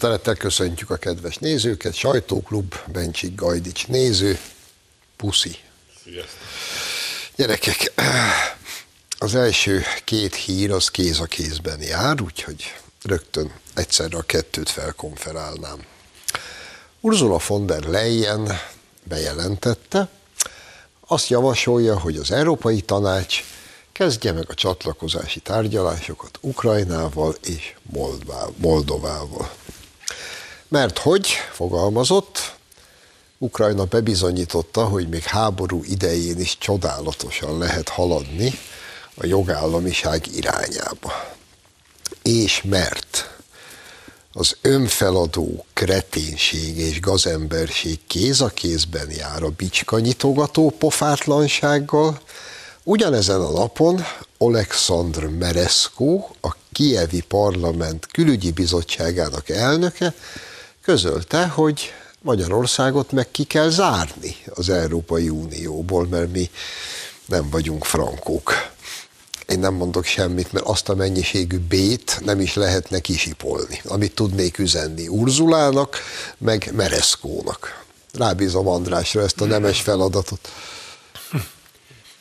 Tisztelettel köszöntjük a kedves nézőket, Sajtóklub, Bencsik Gajdics néző, puszi. Sziasztok. Gyerekek, az első két hír az kéz a kézben jár, úgyhogy rögtön egyszerre a kettőt felkonferálnám. Ursula von der Leyen bejelentette, azt javasolja, hogy az Európai Tanács kezdje meg a csatlakozási tárgyalásokat Ukrajnával és Moldovával. Mert hogy, fogalmazott, Ukrajna bebizonyította, hogy még háború idején is csodálatosan lehet haladni a jogállamiság irányába. És mert az önfeladó kreténség és gazemberség kéz a kézben jár a bicskanyitogató pofátlansággal, ugyanezen a napon Oleksandr Mereszkó, a Kievi Parlament külügyi bizottságának elnöke közölte, hogy Magyarországot meg ki kell zárni az Európai Unióból, mert mi nem vagyunk frankók. Én nem mondok semmit, mert azt a mennyiségű bét nem is lehetne kisipolni, amit tudnék üzenni Urzulának, meg Mereszkónak. Rábízom Andrásra ezt a nemes feladatot.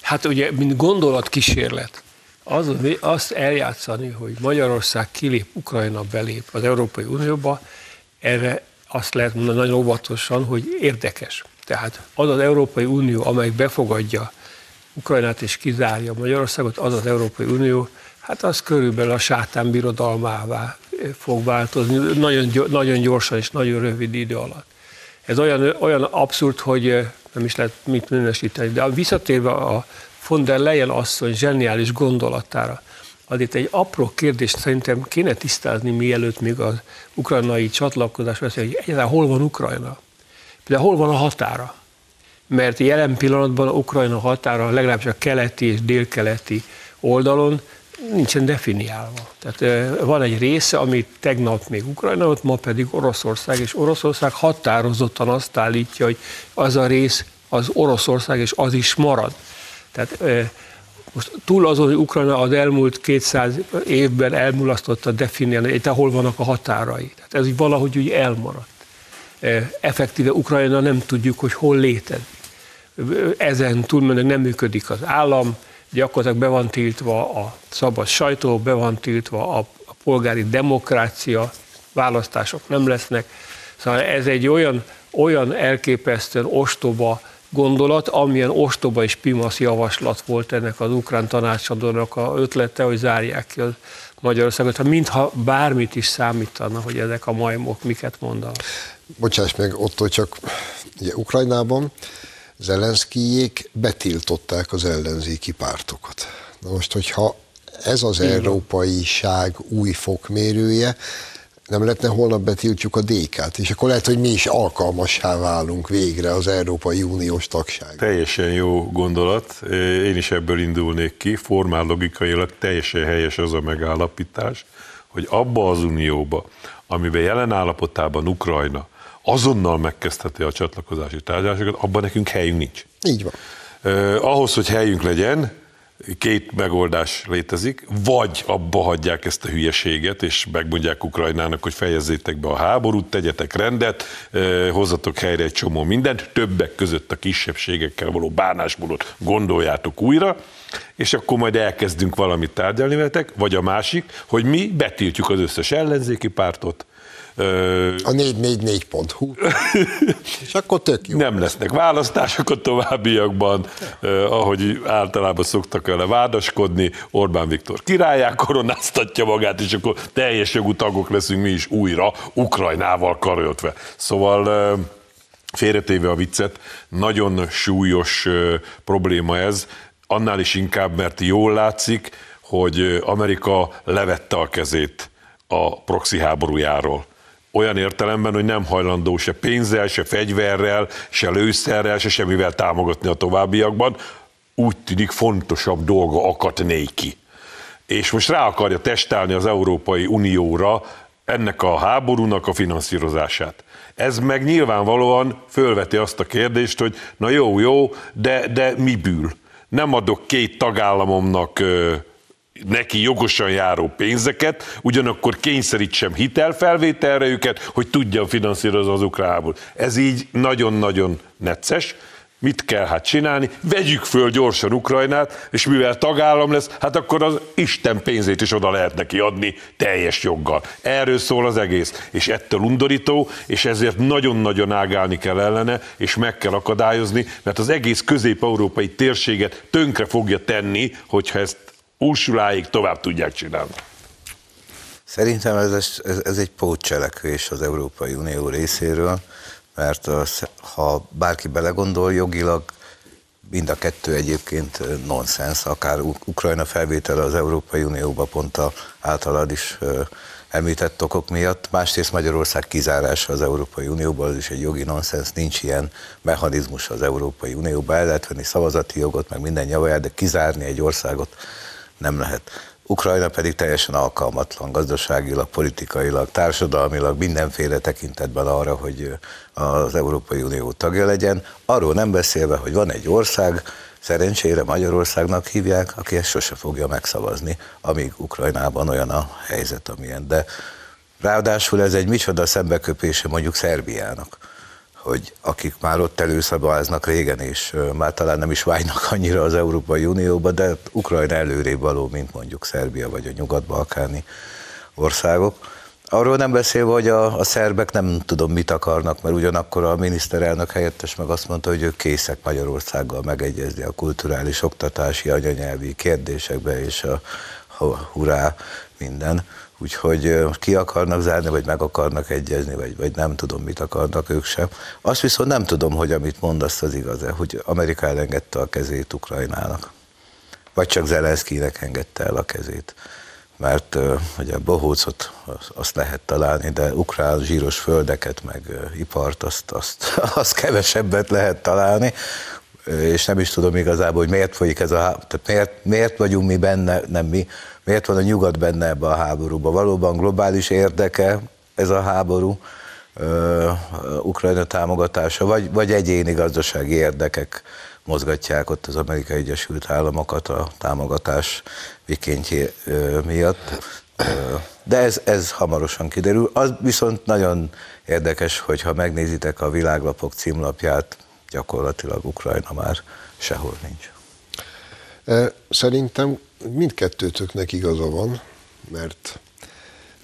Hát ugye, mint gondolatkísérlet, az, azt eljátszani, hogy Magyarország kilép, Ukrajna belép az Európai Unióba, erre azt lehet mondani nagyon óvatosan, hogy érdekes. Tehát az az Európai Unió, amely befogadja Ukrajnát és kizárja Magyarországot, az az Európai Unió, hát az körülbelül a sátán birodalmává fog változni, nagyon, nagyon gyorsan és nagyon rövid idő alatt. Ez olyan, olyan abszurd, hogy nem is lehet mit minősíteni, de visszatérve a von der Leyen asszony zseniális gondolatára, az itt egy apró kérdést szerintem kéne tisztázni, mielőtt még az ukrajnai csatlakozás veszi, hogy egyáltalán hol van Ukrajna? Például hol van a határa? Mert jelen pillanatban a Ukrajna határa legalábbis a keleti és délkeleti oldalon nincsen definiálva. Tehát van egy része, ami tegnap még Ukrajna volt, ma pedig Oroszország, és Oroszország határozottan azt állítja, hogy az a rész az Oroszország, és az is marad. Tehát most túl azon, hogy Ukrajna az elmúlt 200 évben elmulasztotta definiálni, hogy hol vannak a határai. Tehát ez így valahogy úgy elmaradt. Effektíve Ukrajna nem tudjuk, hogy hol létezik. Ezen túlmenően nem működik az állam, gyakorlatilag be van tiltva a szabad sajtó, be van tiltva a, a polgári demokrácia, választások nem lesznek. Szóval ez egy olyan, olyan elképesztően ostoba gondolat, amilyen ostoba és pimasz javaslat volt ennek az ukrán tanácsadónak a ötlete, hogy zárják ki a Magyarországot, ha mintha bármit is számítana, hogy ezek a majmok miket mondanak. Bocsáss meg, ott csak ugye Ukrajnában Zelenszkijék betiltották az ellenzéki pártokat. Na most, hogyha ez az európai ság új fokmérője, nem lehetne holnap betiltjuk a DK-t, és akkor lehet, hogy mi is alkalmassá válunk végre az Európai Uniós tagság. Teljesen jó gondolat, én is ebből indulnék ki, formál logikailag teljesen helyes az a megállapítás, hogy abba az unióba, amiben jelen állapotában Ukrajna azonnal megkezdheti a csatlakozási tárgyalásokat, abban nekünk helyünk nincs. Így van. Eh, ahhoz, hogy helyünk legyen, két megoldás létezik, vagy abba hagyják ezt a hülyeséget, és megmondják Ukrajnának, hogy fejezzétek be a háborút, tegyetek rendet, hozzatok helyre egy csomó mindent, többek között a kisebbségekkel való bánásmódot gondoljátok újra, és akkor majd elkezdünk valamit tárgyalni veletek, vagy a másik, hogy mi betiltjuk az összes ellenzéki pártot, a 444.hu. És akkor tök jó. Nem lesznek választások a továbbiakban, ahogy általában szoktak vele vádaskodni. Orbán Viktor királyá koronáztatja magát, és akkor teljes jogú tagok leszünk mi is újra, Ukrajnával karöltve. Szóval félretéve a viccet, nagyon súlyos probléma ez, annál is inkább, mert jól látszik, hogy Amerika levette a kezét a proxy háborújáról olyan értelemben, hogy nem hajlandó se pénzzel, se fegyverrel, se lőszerrel, se semmivel támogatni a továbbiakban, úgy tűnik fontosabb dolga akadt néki. És most rá akarja testálni az Európai Unióra ennek a háborúnak a finanszírozását. Ez meg nyilvánvalóan fölveti azt a kérdést, hogy na jó, jó, de, de miből? Nem adok két tagállamomnak neki jogosan járó pénzeket, ugyanakkor kényszerítsem hitelfelvételre őket, hogy tudjam finanszírozni az ukrán Ez így nagyon-nagyon necces, Mit kell hát csinálni? Vegyük föl gyorsan Ukrajnát, és mivel tagállam lesz, hát akkor az Isten pénzét is oda lehet neki adni teljes joggal. Erről szól az egész, és ettől undorító, és ezért nagyon-nagyon ágálni kell ellene, és meg kell akadályozni, mert az egész közép-európai térséget tönkre fogja tenni, hogyha ezt Ursuláig tovább tudják csinálni. Szerintem ez, ez, ez egy pótcselekvés az Európai Unió részéről mert az, ha bárki belegondol, jogilag mind a kettő egyébként nonsens, akár Ukrajna felvétele az Európai Unióba pont a általad is említett okok miatt, másrészt Magyarország kizárása az Európai Unióból, az is egy jogi nonsens, nincs ilyen mechanizmus az Európai Unióban, el lehet venni szavazati jogot, meg minden javaját, de kizárni egy országot nem lehet. Ukrajna pedig teljesen alkalmatlan gazdaságilag, politikailag, társadalmilag, mindenféle tekintetben arra, hogy az Európai Unió tagja legyen. Arról nem beszélve, hogy van egy ország, szerencsére Magyarországnak hívják, aki ezt sose fogja megszavazni, amíg Ukrajnában olyan a helyzet, amilyen. De ráadásul ez egy micsoda szembeköpése mondjuk Szerbiának hogy akik már ott előszabályoznak régen, és már talán nem is vágynak annyira az Európai Unióba, de Ukrajna előrébb való, mint mondjuk Szerbia vagy a nyugat-balkáni országok. Arról nem beszélve, hogy a, a szerbek nem tudom mit akarnak, mert ugyanakkor a miniszterelnök helyettes meg azt mondta, hogy ők készek Magyarországgal megegyezni a kulturális, oktatási, anyanyelvi kérdésekbe, és a, a hurrá minden. Úgyhogy ki akarnak zárni, vagy meg akarnak egyezni, vagy, vagy nem tudom, mit akarnak ők sem. Azt viszont nem tudom, hogy amit mondasz, az igaz-e, hogy Amerika elengedte a kezét Ukrajnának. Vagy csak Zelenszkinek engedte el a kezét. Mert ugye a bohócot azt lehet találni, de ukrán zsíros földeket, meg ipart, azt, azt, azt kevesebbet lehet találni és nem is tudom igazából, hogy miért folyik ez a tehát miért, miért vagyunk mi benne, nem mi, miért van a nyugat benne ebbe a háborúba. Valóban globális érdeke ez a háború, Ukrajna támogatása, vagy, vagy egyéni gazdasági érdekek mozgatják ott az Amerikai Egyesült Államokat a támogatás vikéntje uh, miatt. De ez, ez hamarosan kiderül. Az viszont nagyon érdekes, hogyha megnézitek a világlapok címlapját, gyakorlatilag Ukrajna már sehol nincs. Szerintem mindkettőtöknek igaza van, mert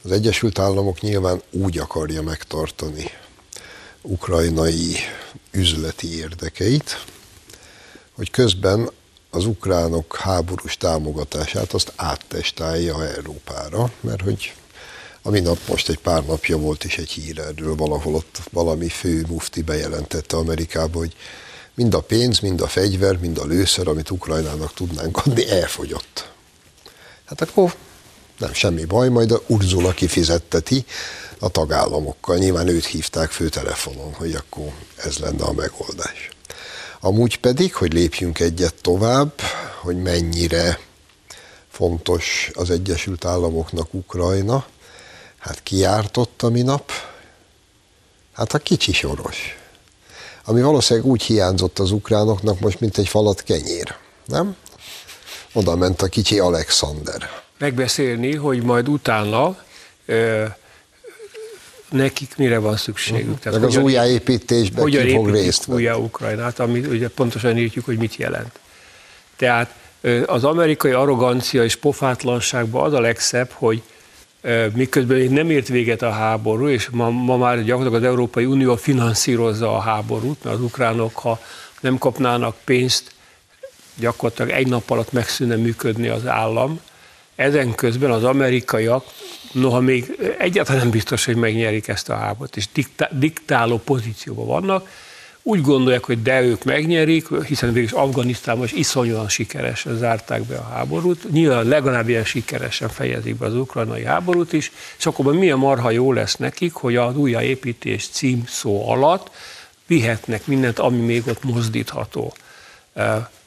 az Egyesült Államok nyilván úgy akarja megtartani ukrajnai üzleti érdekeit, hogy közben az ukránok háborús támogatását azt áttestálja Európára, mert hogy a minap most egy pár napja volt is egy hír erről, valahol ott valami fő mufti bejelentette Amerikába, hogy mind a pénz, mind a fegyver, mind a lőszer, amit Ukrajnának tudnánk adni, elfogyott. Hát akkor nem semmi baj, majd a Urzula kifizetteti a tagállamokkal. Nyilván őt hívták főtelefonon, hogy akkor ez lenne a megoldás. Amúgy pedig, hogy lépjünk egyet tovább, hogy mennyire fontos az Egyesült Államoknak Ukrajna, hát kiártott a minap, hát a kicsi soros ami valószínűleg úgy hiányzott az ukránoknak most, mint egy falat kenyér, nem? Oda ment a kicsi Alexander. Megbeszélni, hogy majd utána ö, nekik mire van szükségük. Uh-huh. Tehát Meg az újjáépítésben hogyan ki fog részt újjá Ukrajnát, ami ugye pontosan értjük, hogy mit jelent. Tehát az amerikai arrogancia és pofátlanságban az a legszebb, hogy miközben még nem ért véget a háború, és ma, ma már gyakorlatilag az Európai Unió finanszírozza a háborút, mert az ukránok, ha nem kapnának pénzt, gyakorlatilag egy nap alatt megszűnne működni az állam. Ezen közben az amerikaiak, noha még egyáltalán nem biztos, hogy megnyerik ezt a háborút, és diktáló pozícióban vannak, úgy gondolják, hogy de ők megnyerik, hiszen végül is Afganisztánban is iszonyúan sikeresen zárták be a háborút. Nyilván legalább ilyen sikeresen fejezik be az ukrajnai háborút is, és akkor milyen marha jó lesz nekik, hogy az újjáépítés cím szó alatt vihetnek mindent, ami még ott mozdítható.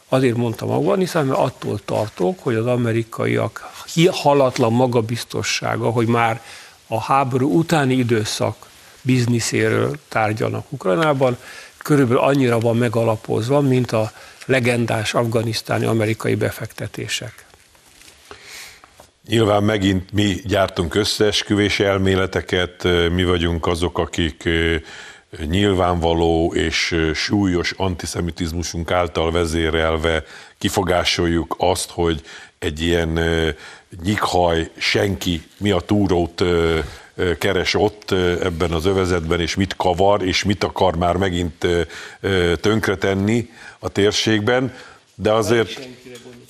Azért mondtam Afganisztán, mert attól tartok, hogy az amerikaiak halatlan magabiztossága, hogy már a háború utáni időszak bizniszéről tárgyalnak Ukrajnában, körülbelül annyira van megalapozva, mint a legendás afganisztáni amerikai befektetések. Nyilván megint mi gyártunk összeesküvés elméleteket, mi vagyunk azok, akik nyilvánvaló és súlyos antiszemitizmusunk által vezérelve kifogásoljuk azt, hogy egy ilyen nyikhaj senki mi a túrót keres ott ebben az övezetben, és mit kavar, és mit akar már megint tönkretenni a térségben, de azért...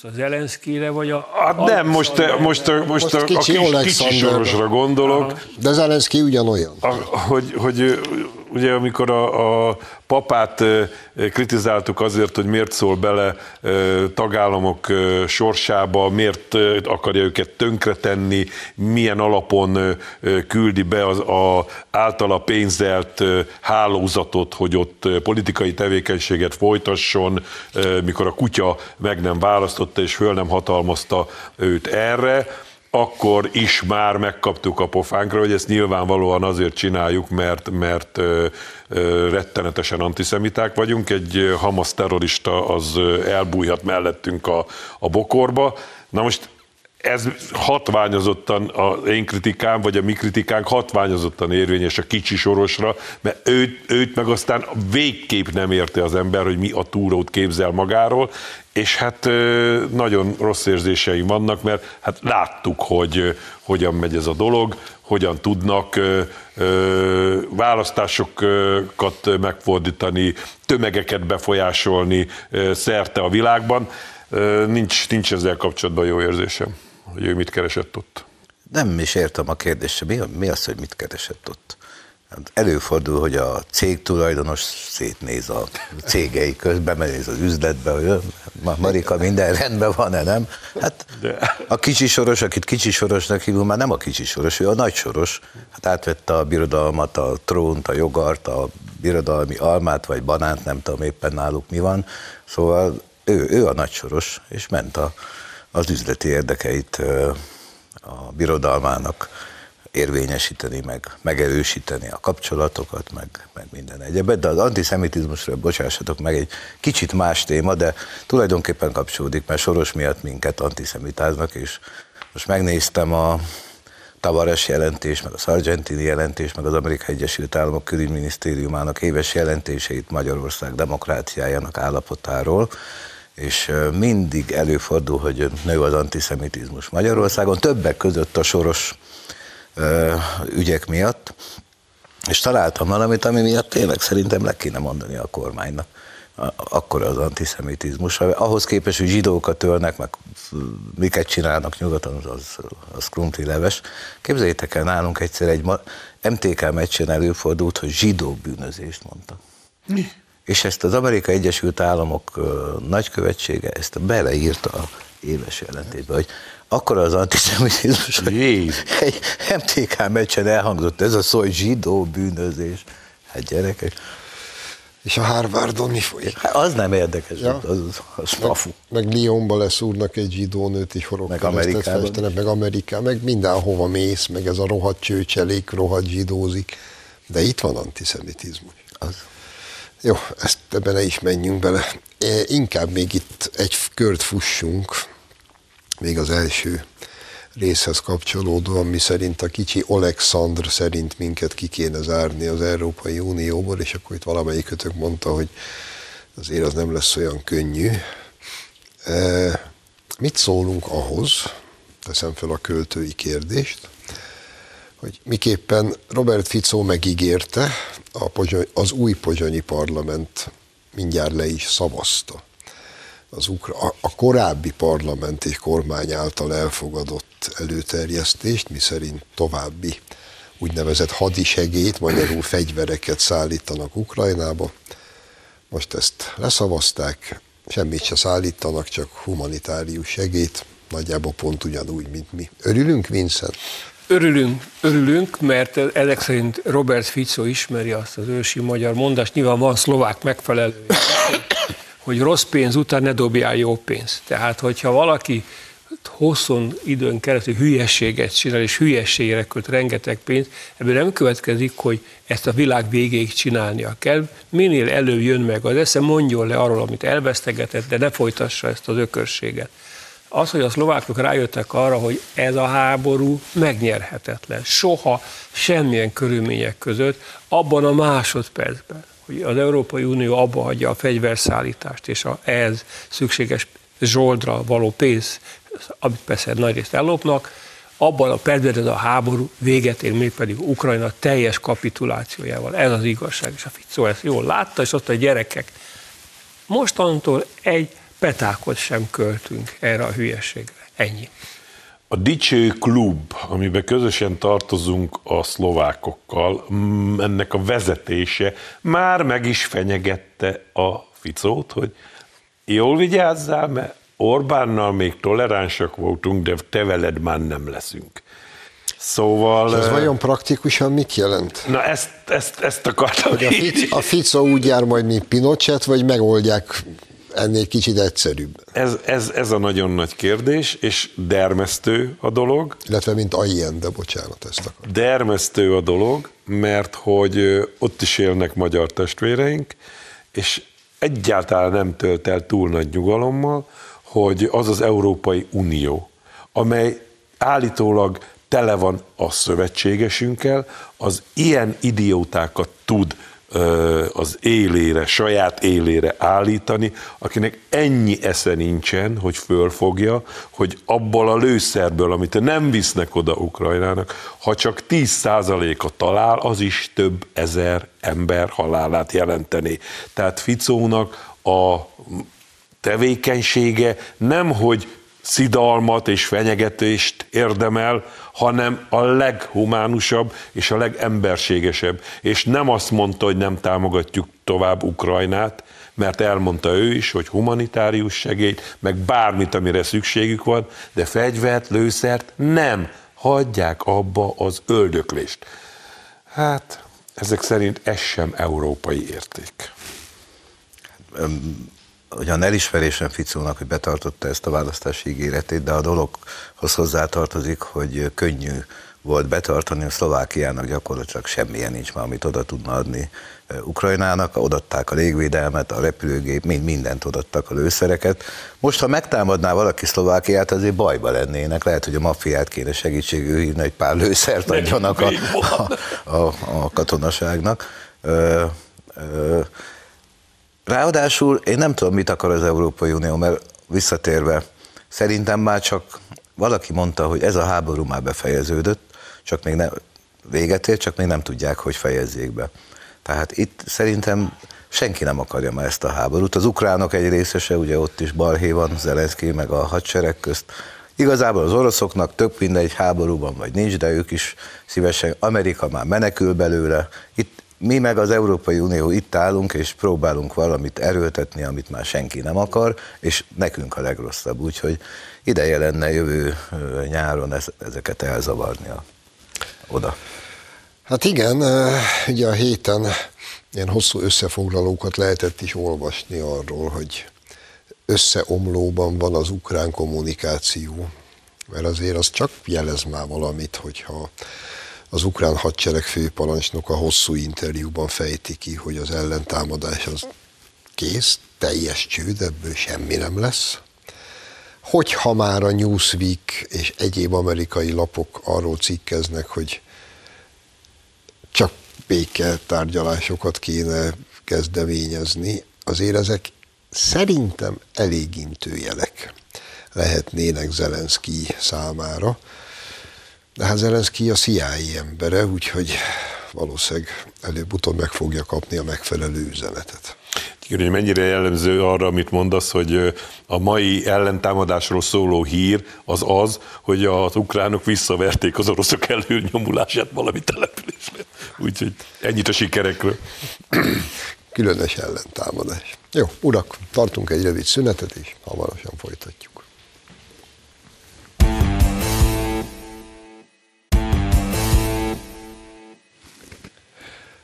Az Zelenszkire, vagy a... Hát nem, most, most, most, most a, kicsi, a kis, kicsi sorosra gondolok. Aha. De Zelenszki ugyanolyan. A, hogy, hogy ugye amikor a, a papát kritizáltuk azért, hogy miért szól bele tagállamok sorsába, miért akarja őket tönkretenni, milyen alapon küldi be az a általa pénzelt hálózatot, hogy ott politikai tevékenységet folytasson, mikor a kutya meg nem választotta és föl nem hatalmazta őt erre, akkor is már megkaptuk a pofánkra, hogy ezt nyilvánvalóan azért csináljuk, mert, mert ö, ö, rettenetesen antiszemiták vagyunk. Egy Hamas terrorista az elbújhat mellettünk a, a bokorba. Na most ez hatványozottan az én kritikám, vagy a mi kritikánk hatványozottan érvényes a kicsi sorosra, mert őt, őt meg aztán végképp nem érte az ember, hogy mi a túrót képzel magáról, és hát nagyon rossz érzéseim vannak, mert hát láttuk, hogy hogyan megy ez a dolog, hogyan tudnak választásokat megfordítani, tömegeket befolyásolni szerte a világban. Nincs, nincs ezzel kapcsolatban jó érzésem hogy ő mit keresett ott. Nem is értem a kérdést, mi, mi az, hogy mit keresett ott? Hát előfordul, hogy a cég tulajdonos szétnéz a cégei közben, bemenéz az üzletbe, hogy Marika, minden rendben van-e, nem? Hát a kicsi soros, akit kicsi sorosnak hívunk, már nem a kicsi soros, ő a nagy soros. Hát átvette a birodalmat, a trónt, a jogart, a birodalmi almát vagy banánt, nem tudom éppen náluk mi van. Szóval ő, ő a nagy soros, és ment a, az üzleti érdekeit a birodalmának érvényesíteni, meg megerősíteni a kapcsolatokat, meg, meg minden egyebet. De az antiszemitizmusról bocsássatok meg egy kicsit más téma, de tulajdonképpen kapcsolódik, mert soros miatt minket antiszemitáznak, és most megnéztem a Tavares jelentés, meg a Sargentini jelentés, meg az Amerikai Egyesült Államok külügyminisztériumának éves jelentéseit Magyarország demokráciájának állapotáról, és mindig előfordul, hogy nő az antiszemitizmus Magyarországon, többek között a soros ügyek miatt, és találtam valamit, ami miatt tényleg szerintem le kéne mondani a kormánynak. Akkor az antiszemitizmus. Ahhoz képest, hogy zsidókat ölnek, meg miket csinálnak nyugaton, az, az krumpli leves. Képzeljétek el, nálunk egyszer egy MTK meccsen előfordult, hogy zsidó bűnözést mondtak. És ezt az Amerikai Egyesült Államok nagykövetsége ezt beleírta a éves jelentésbe, hogy akkor az antiszemitizmus, hogy egy MTK meccsen elhangzott ez a szó, hogy zsidó bűnözés. Hát gyerekek. És a Harvardon mi folyik? Hát az nem érdekes, ja. az, az meg, meg Lyonba leszúrnak egy zsidónőt, és horog meg Amerikában. Festenek, meg Amerikában, meg mindenhova mész, meg ez a rohadt csőcselék, rohadt zsidózik. De itt van antiszemitizmus. Az. Jó, ezt ebben ne is menjünk bele. Inkább még itt egy kört fussunk, még az első részhez kapcsolódóan, mi szerint a kicsi Alexandr szerint minket ki kéne zárni az Európai Unióból, és akkor itt valamelyikötök mondta, hogy azért az nem lesz olyan könnyű. E, mit szólunk ahhoz, teszem fel a költői kérdést, hogy miképpen Robert Fico megígérte, a pozsony, az új pozsonyi parlament mindjárt le is szavazta. Az ukra, a, a korábbi parlament és kormány által elfogadott előterjesztést, miszerint további úgynevezett hadisegét, magyarul fegyvereket szállítanak Ukrajnába. Most ezt leszavazták, semmit se szállítanak, csak humanitárius segét, nagyjából pont ugyanúgy, mint mi. Örülünk, Vincent? Örülünk, örülünk, mert ezek szerint Robert Fico ismeri azt az ősi magyar mondást, nyilván van szlovák megfelelő, hogy rossz pénz után ne dobjál jó pénzt. Tehát, hogyha valaki hosszú időn keresztül hülyességet csinál, és hülyességre köt rengeteg pénzt, ebből nem következik, hogy ezt a világ végéig csinálnia kell. Minél előbb jön meg az esze, mondjon le arról, amit elvesztegetett, de ne folytassa ezt az ökörséget. Az, hogy a szlovákok rájöttek arra, hogy ez a háború megnyerhetetlen. Soha semmilyen körülmények között, abban a másodpercben, hogy az Európai Unió abba hagyja a fegyverszállítást és a ehhez szükséges zsoldra való pénz, amit persze nagyrészt ellopnak, abban a percben ez a háború véget ér, mégpedig Ukrajna teljes kapitulációjával. Ez az igazság, és a Ficó ezt jól látta, és azt a gyerekek, mostantól egy petákot sem költünk erre a hülyeségre. Ennyi. A Dicső Klub, amiben közösen tartozunk a szlovákokkal, mm, ennek a vezetése már meg is fenyegette a Ficót, hogy jól vigyázzál, mert Orbánnal még toleránsak voltunk, de te veled már nem leszünk. Szóval... És ez vajon praktikusan mit jelent? Na ezt, ezt, ezt akartam. Hogy a, Fico, a Fico úgy jár majd, mint Pinochet, vagy megoldják ennél kicsit egyszerűbb? Ez, ez, ez a nagyon nagy kérdés, és dermesztő a dolog. Illetve mint de bocsánat, ezt akar. Dermesztő a dolog, mert hogy ott is élnek magyar testvéreink, és egyáltalán nem tölt el túl nagy nyugalommal, hogy az az Európai Unió, amely állítólag tele van a szövetségesünkkel, az ilyen idiótákat tud az élére, saját élére állítani, akinek ennyi esze nincsen, hogy fölfogja, hogy abból a lőszerből, amit nem visznek oda Ukrajnának, ha csak 10%-a talál, az is több ezer ember halálát jelenteni. Tehát Ficónak a tevékenysége nem, hogy szidalmat és fenyegetést érdemel, hanem a leghumánusabb és a legemberségesebb. És nem azt mondta, hogy nem támogatjuk tovább Ukrajnát, mert elmondta ő is, hogy humanitárius segélyt, meg bármit, amire szükségük van, de fegyvert, lőszert nem hagyják abba az öldöklést. Hát, ezek szerint ez sem európai érték ugyan elismerésem Ficónak, hogy betartotta ezt a választási ígéretét, de a dologhoz hozzátartozik, hogy könnyű volt betartani, a Szlovákiának gyakorlatilag semmilyen nincs már, amit oda tudna adni Ukrajnának, odatták a légvédelmet, a repülőgép, mind, mindent odattak a lőszereket. Most, ha megtámadná valaki Szlovákiát, azért bajba lennének. Lehet, hogy a maffiát kéne segítségül hívni, hogy pár lőszert adjanak a, a, a, a katonaságnak. Ö, ö, Ráadásul én nem tudom, mit akar az Európai Unió, mert visszatérve, szerintem már csak valaki mondta, hogy ez a háború már befejeződött, csak még nem, véget ér, csak még nem tudják, hogy fejezzék be. Tehát itt szerintem senki nem akarja már ezt a háborút. Az ukránok egy részese, ugye ott is balhé van, Zelenszky meg a hadsereg közt. Igazából az oroszoknak több mindegy háborúban vagy nincs, de ők is szívesen, Amerika már menekül belőle. Itt mi meg az Európai Unió itt állunk, és próbálunk valamit erőltetni, amit már senki nem akar, és nekünk a legrosszabb. Úgyhogy ideje lenne jövő nyáron ezeket elzavarni a, oda. Hát igen, ugye a héten ilyen hosszú összefoglalókat lehetett is olvasni arról, hogy összeomlóban van az ukrán kommunikáció, mert azért az csak jelez már valamit, hogyha az ukrán hadsereg főparancsnoka hosszú interjúban fejti ki, hogy az ellentámadás az kész, teljes csőd, ebből semmi nem lesz. Hogyha már a Newsweek és egyéb amerikai lapok arról cikkeznek, hogy csak béke tárgyalásokat kéne kezdeményezni, azért ezek szerintem elég intőjelek lehetnének Zelenszky számára. De hát Zelenszky a CIA embere, úgyhogy valószínűleg előbb-utóbb meg fogja kapni a megfelelő üzenetet. Igen, hogy mennyire jellemző arra, amit mondasz, hogy a mai ellentámadásról szóló hír az az, hogy az ukránok visszaverték az oroszok előnyomulását valami településre. Úgyhogy ennyit a sikerekről. Különös ellentámadás. Jó, urak, tartunk egy rövid szünetet, és hamarosan folytatjuk.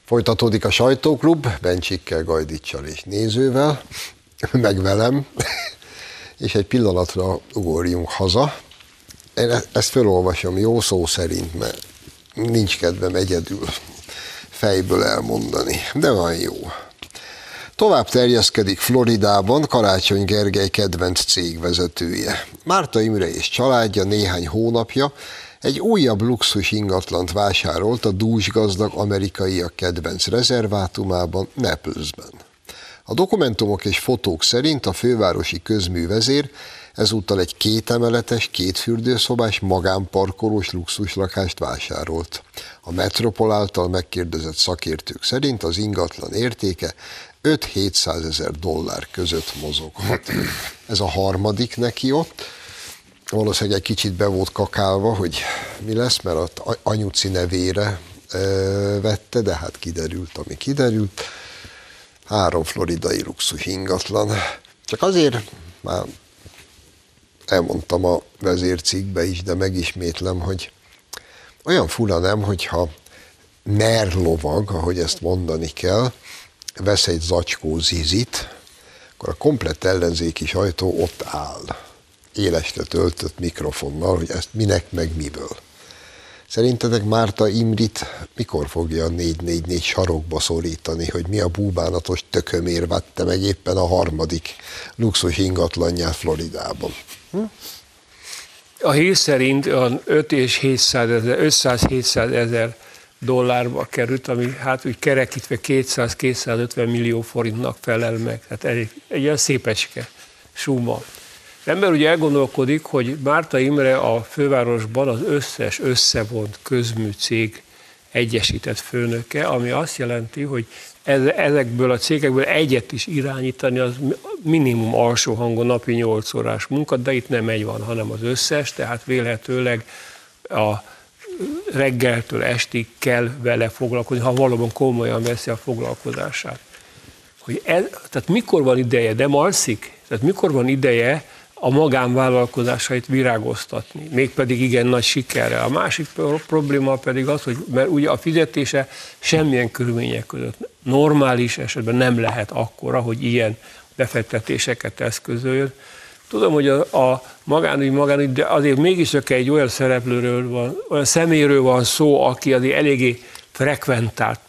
Folytatódik a sajtóklub, Bencsikkel, Gajdicsal és nézővel, meg velem, és egy pillanatra ugorjunk haza. Én e- ezt felolvasom jó szó szerint, mert nincs kedvem egyedül fejből elmondani, de van jó. Tovább terjeszkedik Floridában Karácsony Gergely kedvenc cégvezetője. Márta Imre és családja néhány hónapja egy újabb luxus ingatlant vásárolt a dúsgazdag amerikaiak kedvenc rezervátumában, Neplesben. A dokumentumok és fotók szerint a fővárosi közművezér ezúttal egy kétemeletes, kétfürdőszobás, magánparkolós luxuslakást vásárolt. A Metropol által megkérdezett szakértők szerint az ingatlan értéke 5-700 ezer dollár között mozoghat. Ez a harmadik neki ott, valószínűleg egy kicsit be volt kakálva, hogy mi lesz, mert a anyuci nevére vette, de hát kiderült, ami kiderült. Három floridai luxus ingatlan. Csak azért már elmondtam a vezércikkbe is, de megismétlem, hogy olyan fura nem, hogyha merlovag, ahogy ezt mondani kell, vesz egy zacskó zizit, akkor a komplett ellenzéki sajtó ott áll, élesre töltött mikrofonnal, hogy ezt minek, meg miből. Szerintetek Márta Imrit mikor fogja a 444 sarokba szorítani, hogy mi a búbánatos tökömér vette meg éppen a harmadik luxus ingatlanját Floridában? Hm? A hír szerint 5 és 700 ezer, 500-700 ezer dollárba került, ami hát úgy kerekítve 200-250 millió forintnak felel meg. Tehát egy, egy ilyen szépecske summa. Ember ugye elgondolkodik, hogy Márta Imre a fővárosban az összes összevont közműcég egyesített főnöke, ami azt jelenti, hogy ezekből a cégekből egyet is irányítani, az minimum alsó hangon napi 8 órás munka, de itt nem egy van, hanem az összes, tehát vélhetőleg a reggeltől estig kell vele foglalkozni, ha valóban komolyan veszi a foglalkozását. Hogy ez, tehát mikor van ideje, de alszik? Tehát mikor van ideje a magánvállalkozásait virágoztatni, mégpedig igen nagy sikerrel. A másik probléma pedig az, hogy mert ugye a fizetése semmilyen körülmények között normális esetben nem lehet akkora, hogy ilyen befektetéseket eszközöljön. Tudom, hogy a, a magánügy, magánügy, de azért mégis csak egy olyan szereplőről van, olyan szeméről van szó, aki azért eléggé frekventált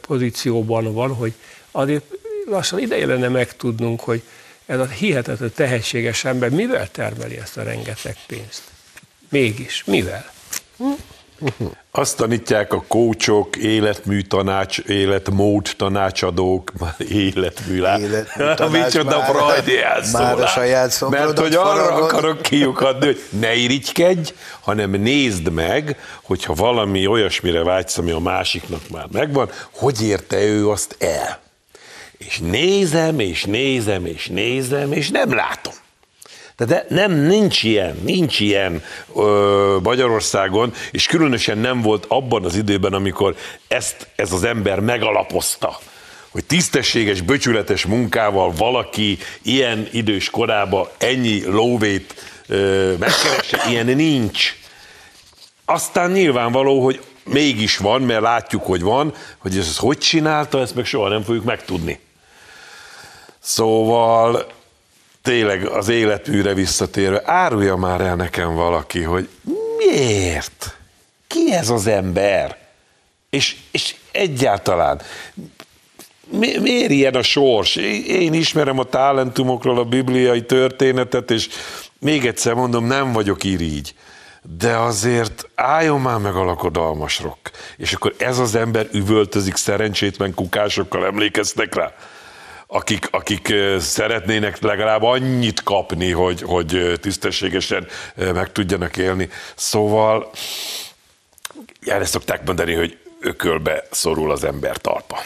pozícióban van, hogy azért lassan ideje lenne megtudnunk, hogy ez a hihetetlen tehetséges ember mivel termeli ezt a rengeteg pénzt? Mégis, mivel? Azt tanítják a kócsok, életmű tanács, életmód tanácsadók, életmű, életmű tanács, micsoda frajdi Már a saját Mert hogy arra faragod. akarok kiukadni, hogy ne irigykedj, hanem nézd meg, hogyha valami olyasmire vágysz, ami a másiknak már megvan, hogy érte ő azt el és nézem, és nézem, és nézem, és nem látom. De nem, nincs ilyen, nincs ilyen ö, Magyarországon, és különösen nem volt abban az időben, amikor ezt ez az ember megalapozta, hogy tisztességes, böcsületes munkával valaki ilyen idős korában ennyi lóvét ö, megkeresse, ilyen nincs. Aztán nyilvánvaló, hogy mégis van, mert látjuk, hogy van, hogy ez hogy csinálta, ezt meg soha nem fogjuk megtudni. Szóval tényleg az életműre visszatérve, árulja már el nekem valaki, hogy miért? Ki ez az ember? És, és egyáltalán mi, miért ilyen a sors? Én ismerem a talentumokról a bibliai történetet, és még egyszer mondom, nem vagyok irigy. De azért álljon már meg a lakodalmasrok. És akkor ez az ember üvöltözik szerencsétlen kukásokkal, emlékeztek rá? Akik, akik szeretnének legalább annyit kapni, hogy, hogy tisztességesen meg tudjanak élni. Szóval erre szokták mondani, hogy ökölbe szorul az ember talpa.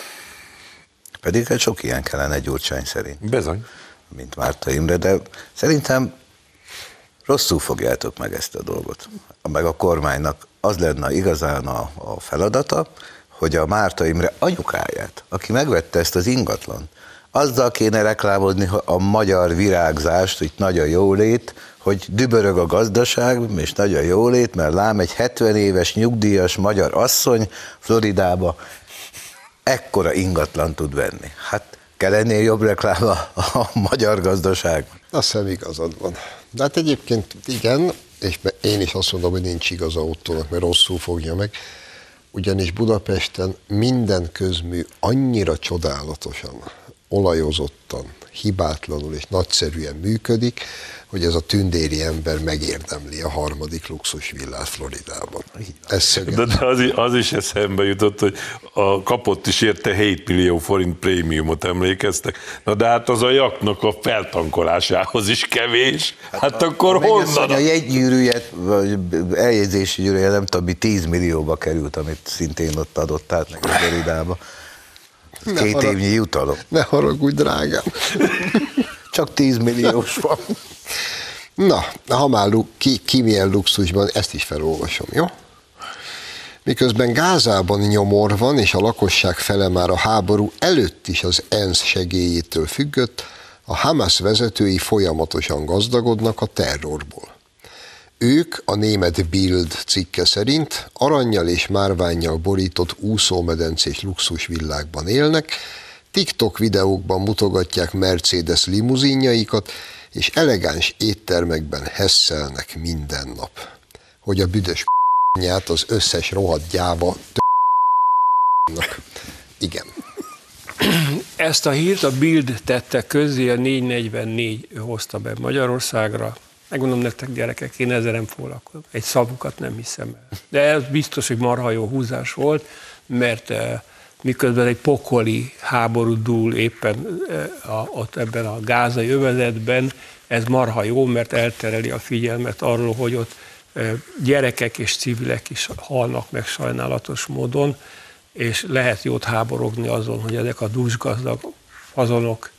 Pedig hát sok ilyen kellene Gyurcsány szerint. Bezony. Mint Márta Imre, de szerintem rosszul fogjátok meg ezt a dolgot. Meg a kormánynak az lenne igazán a, a feladata, hogy a Márta Imre anyukáját, aki megvette ezt az ingatlan, azzal kéne reklámozni a magyar virágzást, hogy nagy a jólét, hogy dübörög a gazdaság, és nagy a jólét, mert lám egy 70 éves nyugdíjas magyar asszony Floridába ekkora ingatlan tud venni. Hát kell ennél jobb reklám a, a magyar gazdaság. Azt hiszem igazad van. De hát egyébként igen, és én is azt mondom, hogy nincs igaza Ottónak, mert rosszul fogja meg, ugyanis Budapesten minden közmű annyira csodálatosan olajozottan, hibátlanul és nagyszerűen működik, hogy ez a tündéri ember megérdemli a harmadik luxus villát Floridában. Ez de, de az, az is eszembe jutott, hogy a kapott is érte 7 millió forint prémiumot emlékeztek. Na de hát az a jaknak a feltankolásához is kevés. Hát, hát a, akkor a honnan? A jegygyűrűje, vagy eljegyzési gyűrűje nem tudom, 10 millióba került, amit szintén ott adott át neki Floridába. Két harag, évnyi jutalom. Ne haragudj, drágám. Csak 10 milliós van. Na, ha már ki, ki milyen luxusban, ezt is felolvasom, jó? Miközben Gázában nyomor van, és a lakosság fele már a háború előtt is az ENSZ segélyétől függött, a Hamas vezetői folyamatosan gazdagodnak a terrorból. Ők a német Bild cikke szerint aranyjal és márványjal borított úszómedencés luxusvillákban élnek, TikTok videókban mutogatják Mercedes limuzinjaikat, és elegáns éttermekben hesszelnek minden nap. Hogy a büdös nyát az összes rohadt gyáva Igen. Ezt a hírt a Bild tette közé, a 444 hozta be Magyarországra. Megmondom nektek, gyerekek, én ezzel nem foglalkozom. Egy szavukat nem hiszem el. De ez biztos, hogy marha jó húzás volt, mert eh, miközben egy pokoli háború dúl éppen eh, a, ott ebben a gázai övezetben, ez marha jó, mert eltereli a figyelmet arról, hogy ott eh, gyerekek és civilek is halnak meg sajnálatos módon, és lehet jót háborogni azon, hogy ezek a dúsgazdag azonok,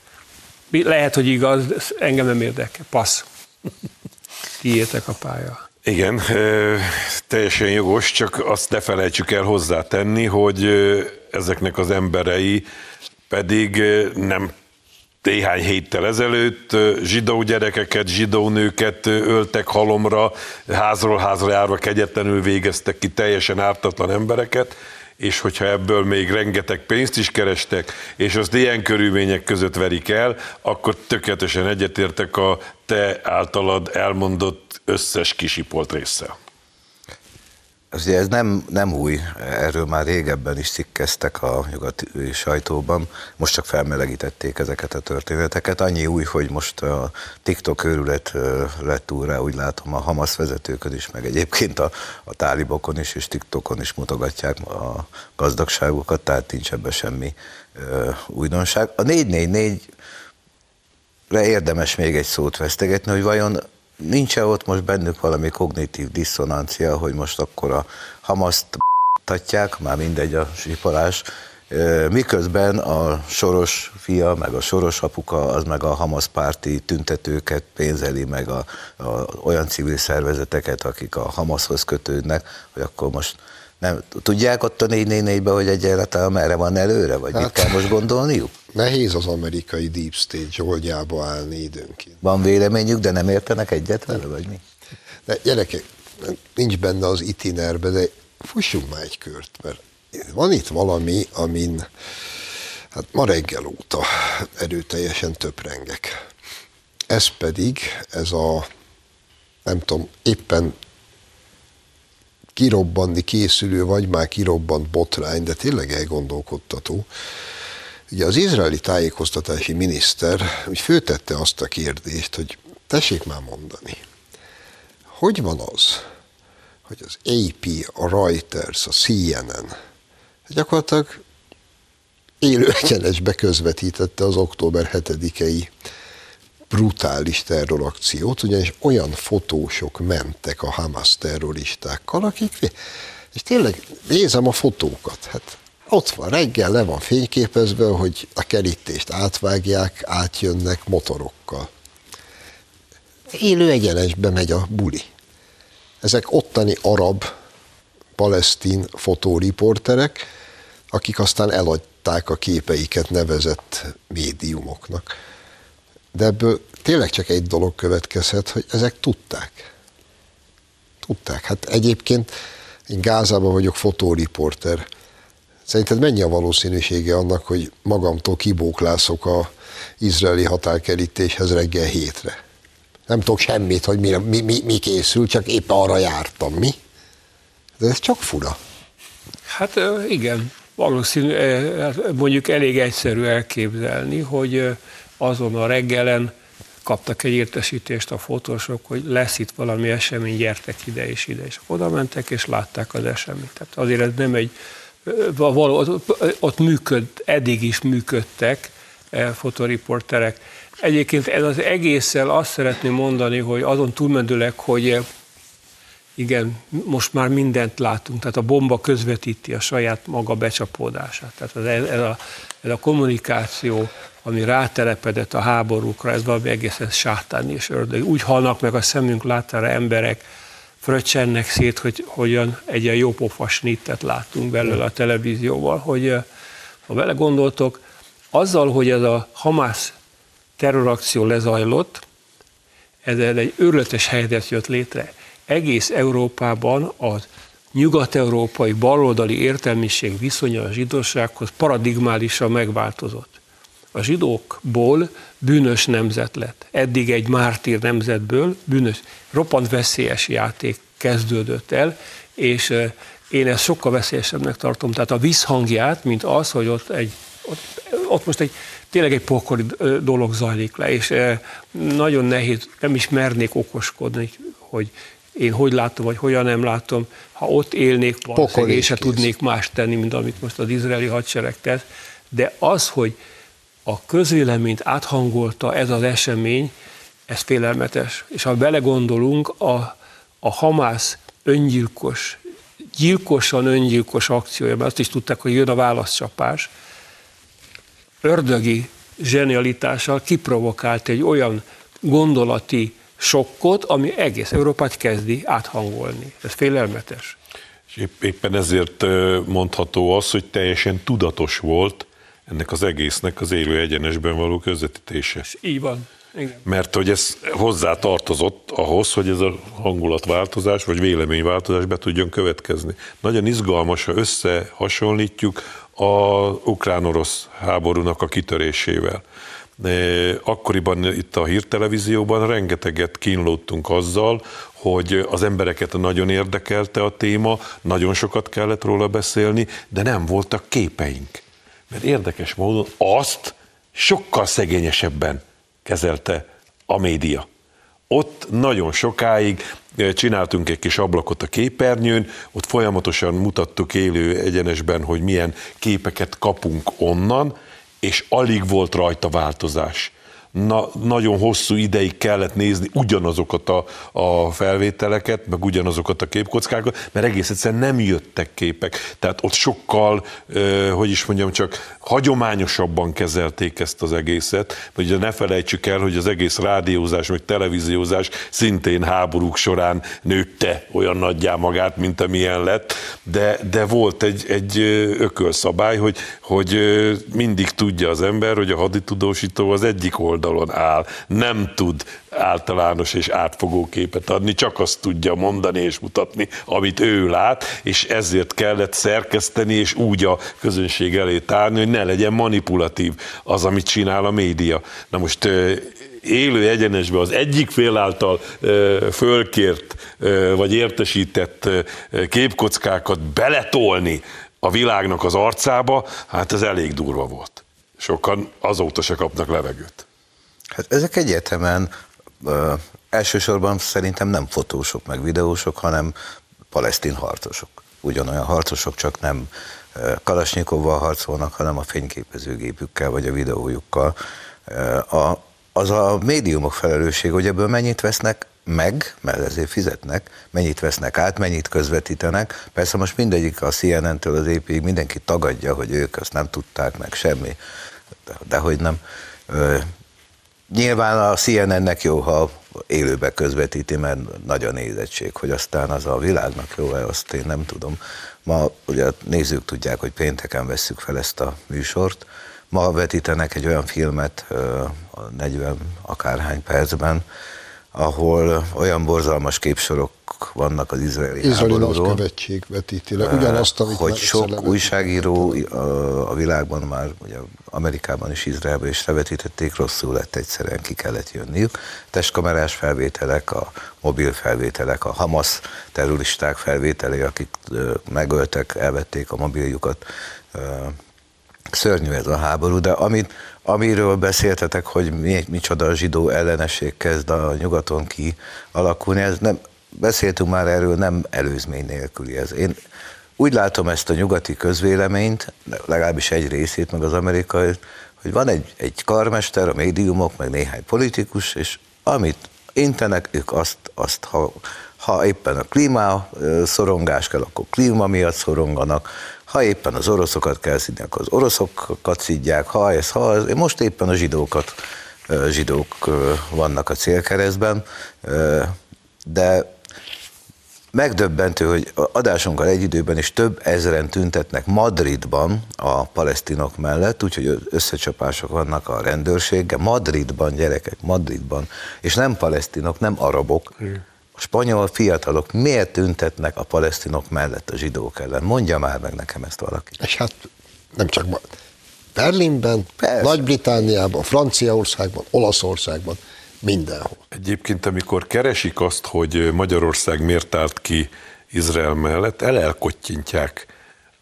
lehet, hogy igaz, engem nem érdekel, passz. Kiértek a pálya. Igen, teljesen jogos, csak azt ne felejtsük el hozzátenni, hogy ezeknek az emberei pedig nem néhány héttel ezelőtt zsidó gyerekeket, zsidó nőket öltek halomra, házról házra járva kegyetlenül végeztek ki teljesen ártatlan embereket, és hogyha ebből még rengeteg pénzt is kerestek, és azt ilyen körülmények között verik el, akkor tökéletesen egyetértek a te általad elmondott összes kisipolt résszel. Ez, ez nem, nem új, erről már régebben is cikkeztek a nyugati sajtóban, most csak felmelegítették ezeket a történeteket. Annyi új, hogy most a TikTok őrület lett úr rá, úgy látom, a Hamas vezetőkön is, meg egyébként a, a tálibokon is, és TikTokon is mutogatják a gazdagságukat, tehát nincs ebben semmi ö, újdonság. A 444 re érdemes még egy szót vesztegetni, hogy vajon nincs-e ott most bennük valami kognitív diszonancia, hogy most akkor a Hamaszt tatják, már mindegy a siparás, miközben a soros fia, meg a soros apuka, az meg a Hamas párti tüntetőket pénzeli, meg a, a, olyan civil szervezeteket, akik a Hamashoz kötődnek, hogy akkor most nem, tudják ott a 444-ben, hogy egyáltalán merre van előre, vagy hát, mit kell most gondolniuk? Nehéz az amerikai deep state zsoldjába állni időnként. Van véleményük, de nem értenek egyet vele, vagy mi? De gyerekek, nincs benne az itinerbe, de fussunk már egy kört, mert van itt valami, amin hát ma reggel óta erőteljesen töprengek. Ez pedig, ez a nem tudom, éppen kirobbanni készülő, vagy már kirobbant botrány, de tényleg elgondolkodtató. Ugye az izraeli tájékoztatási miniszter úgy főtette azt a kérdést, hogy tessék már mondani, hogy van az, hogy az AP, a Reuters, a CNN gyakorlatilag élő egyenesbe közvetítette az október 7-i brutális terrorakciót, ugyanis olyan fotósok mentek a Hamas terroristákkal, akik, és tényleg nézem a fotókat, hát ott van reggel, le van fényképezve, hogy a kerítést átvágják, átjönnek motorokkal. Élő egyenesbe megy a buli. Ezek ottani arab, palesztin fotóriporterek, akik aztán eladták a képeiket nevezett médiumoknak. De ebből tényleg csak egy dolog következhet, hogy ezek tudták. Tudták. Hát egyébként én Gázában vagyok fotóriporter. Szerinted mennyi a valószínűsége annak, hogy magamtól kibóklászok a izraeli határkerítéshez reggel hétre? Nem tudok semmit, hogy mi, mi, mi, mi készül, csak épp arra jártam. Mi? De ez csak fura. Hát igen. valószínű, hát mondjuk elég egyszerű elképzelni, hogy azon a reggelen kaptak egy értesítést a fotósok, hogy lesz itt valami esemény, gyertek ide és ide, és oda mentek, és látták az eseményt. Tehát azért ez nem egy, való, ott működ, eddig is működtek fotoriporterek. Egyébként ez az egésszel azt szeretném mondani, hogy azon túlmendőleg, hogy igen, most már mindent látunk, tehát a bomba közvetíti a saját maga becsapódását. Tehát ez, ez, a, ez a kommunikáció, ami rátelepedett a háborúkra, ez valami egészen sátáni és ördög. Úgy halnak meg a szemünk látára emberek, fröccsennek szét, hogy hogyan egy ilyen jópofa snittet láttunk belőle a televízióval, hogy ha vele gondoltok, azzal, hogy ez a Hamász terrorakció lezajlott, ez egy őrületes helyzet jött létre egész Európában az nyugat-európai baloldali értelmiség viszonya a zsidósághoz paradigmálisan megváltozott. A zsidókból bűnös nemzet lett. Eddig egy mártír nemzetből bűnös, roppant veszélyes játék kezdődött el, és én ezt sokkal veszélyesebbnek tartom. Tehát a visszhangját, mint az, hogy ott, egy, ott, ott most egy tényleg egy pokoli dolog zajlik le, és nagyon nehéz, nem is mernék okoskodni, hogy én hogy látom, vagy hogyan nem látom, ha ott élnék, valószínűleg se tudnék más tenni, mint amit most az izraeli hadsereg tesz. De az, hogy a közvéleményt áthangolta ez az esemény, ez félelmetes. És ha belegondolunk, a, a Hamász öngyilkos, gyilkosan öngyilkos akciója, mert azt is tudták, hogy jön a válaszcsapás, ördögi zsenialitással kiprovokált egy olyan gondolati sokkot, ami egész Európát kezdi áthangolni. Ez félelmetes. És épp, éppen ezért mondható az, hogy teljesen tudatos volt ennek az egésznek az élő egyenesben való közvetítése. És így van. Igen. Mert hogy ez hozzá tartozott ahhoz, hogy ez a hangulatváltozás vagy véleményváltozás be tudjon következni. Nagyon izgalmas, ha összehasonlítjuk a ukrán-orosz háborúnak a kitörésével. Akkoriban itt a hírtelevízióban rengeteget kínlódtunk azzal, hogy az embereket nagyon érdekelte a téma, nagyon sokat kellett róla beszélni, de nem voltak képeink. Mert érdekes módon azt sokkal szegényesebben kezelte a média. Ott nagyon sokáig csináltunk egy kis ablakot a képernyőn, ott folyamatosan mutattuk élő egyenesben, hogy milyen képeket kapunk onnan, és alig volt rajta változás. Na, nagyon hosszú ideig kellett nézni ugyanazokat a, a felvételeket, meg ugyanazokat a képkockákat, mert egész egyszerűen nem jöttek képek. Tehát ott sokkal, hogy is mondjam, csak hagyományosabban kezelték ezt az egészet. Ugye ne felejtsük el, hogy az egész rádiózás, meg televíziózás szintén háborúk során nőtte olyan nagyjá magát, mint amilyen lett, de, de volt egy, egy ökölszabály, hogy, hogy mindig tudja az ember, hogy a haditudósító az egyik oldalon áll, nem tud általános és átfogó képet adni, csak azt tudja mondani és mutatni, amit ő lát, és ezért kellett szerkeszteni, és úgy a közönség elé tárni, hogy ne legyen manipulatív az, amit csinál a média. Na most élő egyenesbe az egyik fél által fölkért vagy értesített képkockákat beletolni a világnak az arcába, hát ez elég durva volt. Sokan azóta se kapnak levegőt. Hát ezek egyértelműen ö, elsősorban szerintem nem fotósok meg videósok, hanem palesztin harcosok. Ugyanolyan harcosok, csak nem Kalasnyikovval harcolnak, hanem a fényképezőgépükkel vagy a videójukkal. A, az a médiumok felelősség, hogy ebből mennyit vesznek meg, mert ezért fizetnek, mennyit vesznek át, mennyit közvetítenek. Persze most mindegyik a CNN-től az ép mindenki tagadja, hogy ők azt nem tudták meg semmi, de, de hogy nem. Nyilván a CNN-nek jó, ha élőbe közvetíti, mert nagy a nézettség, hogy aztán az a világnak jó-e, azt én nem tudom. Ma ugye a nézők tudják, hogy pénteken vesszük fel ezt a műsort. Ma vetítenek egy olyan filmet a 40 akárhány percben, ahol olyan borzalmas képsorok vannak az izraeli Izraeli nagykövetség vetíti le ugyanazt, amit hogy sok újságíró a, a világban már, ugye Amerikában is, Izraelben is levetítették, rosszul lett egyszerűen, ki kellett jönniük. Testkamerás felvételek, a mobil felvételek, a Hamas terroristák felvételei, akik megöltek, elvették a mobiljukat. Szörnyű ez a háború, de amit, amiről beszéltetek, hogy mi, micsoda zsidó ellenesség kezd a nyugaton ki alakulni, ez nem, beszéltünk már erről, nem előzmény nélküli ez. Én úgy látom ezt a nyugati közvéleményt, legalábbis egy részét, meg az amerikai, hogy van egy, egy karmester, a médiumok, meg néhány politikus, és amit intenek, ők azt, azt ha, ha éppen a klíma szorongás kell, akkor klíma miatt szoronganak, ha éppen az oroszokat kell szidni, akkor az oroszokat szidják, ha ez, ha ez, most éppen a zsidókat, zsidók vannak a célkeresztben, de Megdöbbentő, hogy adásunkkal egy időben is több ezeren tüntetnek Madridban a palesztinok mellett, úgyhogy összecsapások vannak a rendőrséggel. Madridban, gyerekek, Madridban, és nem palesztinok, nem arabok, a spanyol fiatalok miért tüntetnek a palesztinok mellett a zsidók ellen? Mondja már meg nekem ezt valaki. És hát nem csak Berlinben, Nagy-Britániában, Franciaországban, Olaszországban, mindenhol. Egyébként, amikor keresik azt, hogy Magyarország miért állt ki Izrael mellett, elelkottyintják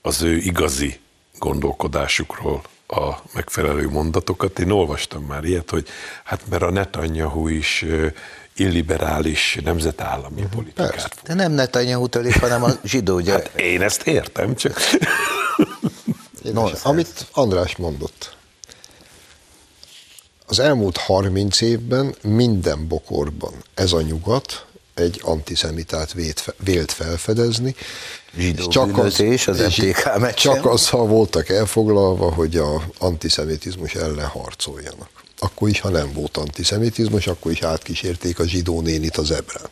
az ő igazi gondolkodásukról a megfelelő mondatokat. Én olvastam már ilyet, hogy hát mert a Netanyahu is illiberális nemzetállami uh-huh, politikát. Persze. De nem Netanyahu tölik, hanem a zsidó gyere. Hát én ezt értem, csak... no, amit András mondott, az elmúlt 30 évben minden bokorban ez a nyugat egy antiszemitát vélt felfedezni. Zsidó csak az, az MTK meccsen. Csak azzal voltak elfoglalva, hogy a antiszemitizmus ellen harcoljanak. Akkor is, ha nem volt antiszemitizmus, akkor is átkísérték a zsidó nénit az ebrán.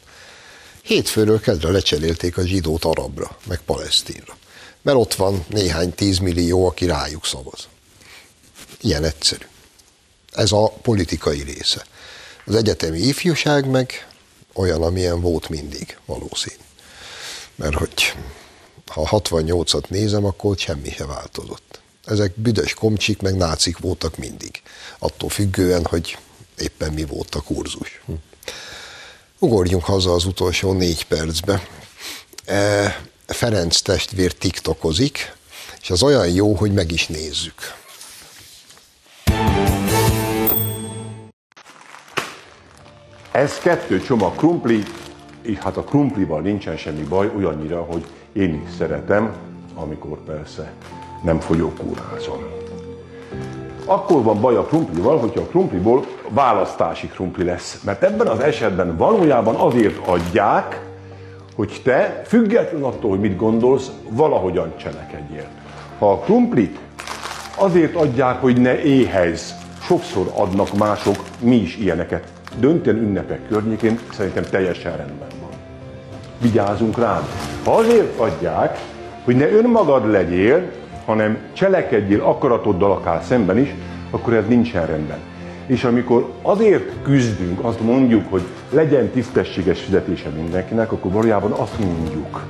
Hétfőről kezdve lecserélték a zsidót arabra, meg palesztinra. Mert ott van néhány tízmillió, aki rájuk szavaz. Ilyen egyszerű. Ez a politikai része. Az egyetemi ifjúság meg olyan, amilyen volt mindig, valószínű. Mert hogy ha 68-at nézem, akkor semmi se változott. Ezek büdös komcsik, meg nácik voltak mindig. Attól függően, hogy éppen mi volt a kurzus. Hm. Ugorjunk haza az utolsó négy percbe. E, Ferenc testvér tiktokozik, és az olyan jó, hogy meg is nézzük. Ez kettő csomag krumpli, és hát a krumplival nincsen semmi baj, olyannyira, hogy én is szeretem, amikor persze nem folyókúrázom. Akkor van baj a krumplival, hogyha a krumpliból választási krumpli lesz. Mert ebben az esetben valójában azért adják, hogy te, független attól, hogy mit gondolsz, valahogyan cselekedjél. Ha a krumplit azért adják, hogy ne éhez, sokszor adnak mások, mi is ilyeneket döntően ünnepek környékén szerintem teljesen rendben van. Vigyázunk rá. Ha azért adják, hogy ne önmagad legyél, hanem cselekedjél akaratoddal akár szemben is, akkor ez nincsen rendben. És amikor azért küzdünk, azt mondjuk, hogy legyen tisztességes fizetése mindenkinek, akkor valójában azt mondjuk,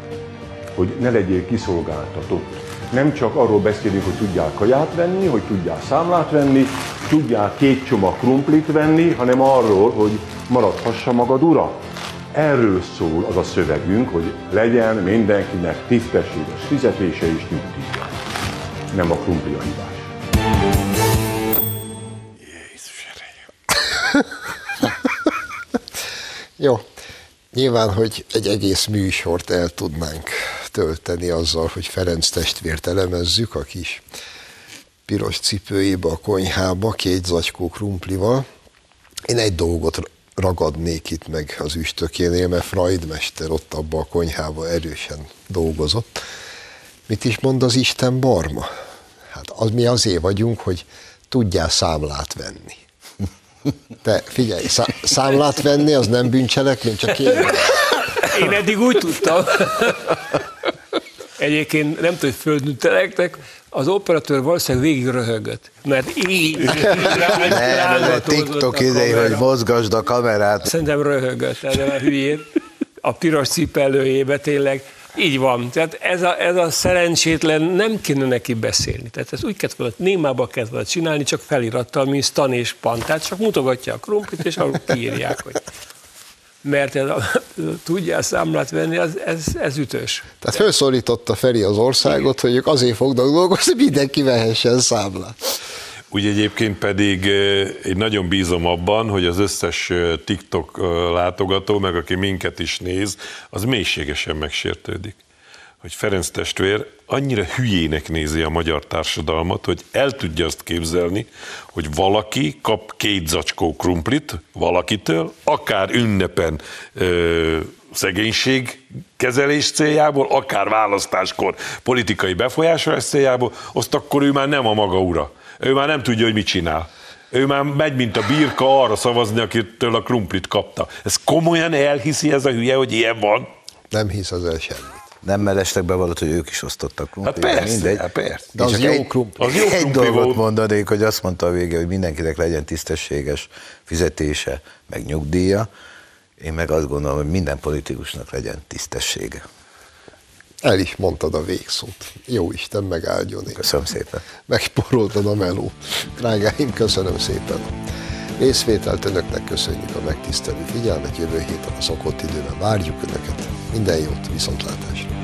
hogy ne legyél kiszolgáltatott. Nem csak arról beszélünk, hogy tudjál kaját venni, hogy tudjál számlát venni, tudjál két csomag krumplit venni, hanem arról, hogy maradhassa magad ura. Erről szól az a szövegünk, hogy legyen mindenkinek tisztességes fizetése és nyugdíja. Nem a krumpli a hibás. Jézus Jó. Nyilván, hogy egy egész műsort el tudnánk tölteni azzal, hogy Ferenc testvért elemezzük, a kis piros cipőjébe a konyhába, két zacskó krumplival. Én egy dolgot ragadnék itt meg az üstökénél, mert Freud mester ott abba a konyhába erősen dolgozott. Mit is mond az Isten barma? Hát az, mi azért vagyunk, hogy tudjál számlát venni. Te figyelj, szá- számlát venni az nem bűncselekmény, csak én. Én eddig úgy tudtam. Egyébként nem tudom, hogy földnütelektek, az operatőr valószínűleg végig röhögött, mert így, Nem, ez a TikTok idei, hogy mozgasd a kamerát. Szerintem röhögött ezen a hülyén, a piros cipelőjébe tényleg. Így van. Tehát ez a, ez a szerencsétlen nem kéne neki beszélni. Tehát ez úgy kellett volna, némába kellett volna csinálni, csak felirattal, mint Stan és Pan. Tehát csak mutogatja a krumplit, és arról kiírják, hogy mert ez a, tudja számlát venni, az, ez, ez ütős. Tehát felszólította Feri az országot, hogy ők azért fognak dolgozni, mindenki vehessen számlát. Úgy egyébként pedig én nagyon bízom abban, hogy az összes TikTok látogató, meg aki minket is néz, az mélységesen megsértődik. Hogy Ferenc testvér annyira hülyének nézi a magyar társadalmat, hogy el tudja azt képzelni, hogy valaki kap két zacskó krumplit valakitől, akár ünnepen ö, szegénység kezelés céljából, akár választáskor politikai befolyásolás céljából, azt akkor ő már nem a maga ura ő már nem tudja, hogy mit csinál. Ő már megy, mint a birka arra szavazni, akitől a krumplit kapta. Ez komolyan elhiszi ez a hülye, hogy ilyen van? Nem hisz az el semmit. Nem mellestek be hogy ők is osztottak krumplit. Hát persze, mindegy. Hát persze. De az jó egy, krumpli. Az jó egy krumpli dolgot volt. mondanék, hogy azt mondta a vége, hogy mindenkinek legyen tisztességes fizetése, meg nyugdíja. Én meg azt gondolom, hogy minden politikusnak legyen tisztessége. El is mondtad a végszót. Jó Isten megáldjon. Én. Köszönöm szépen. Megporoltad a meló. Drágáim, köszönöm szépen. Részvételt önöknek köszönjük a megtisztelő figyelmet. Jövő héten a szokott időben várjuk önöket. Minden jót, viszontlátásra.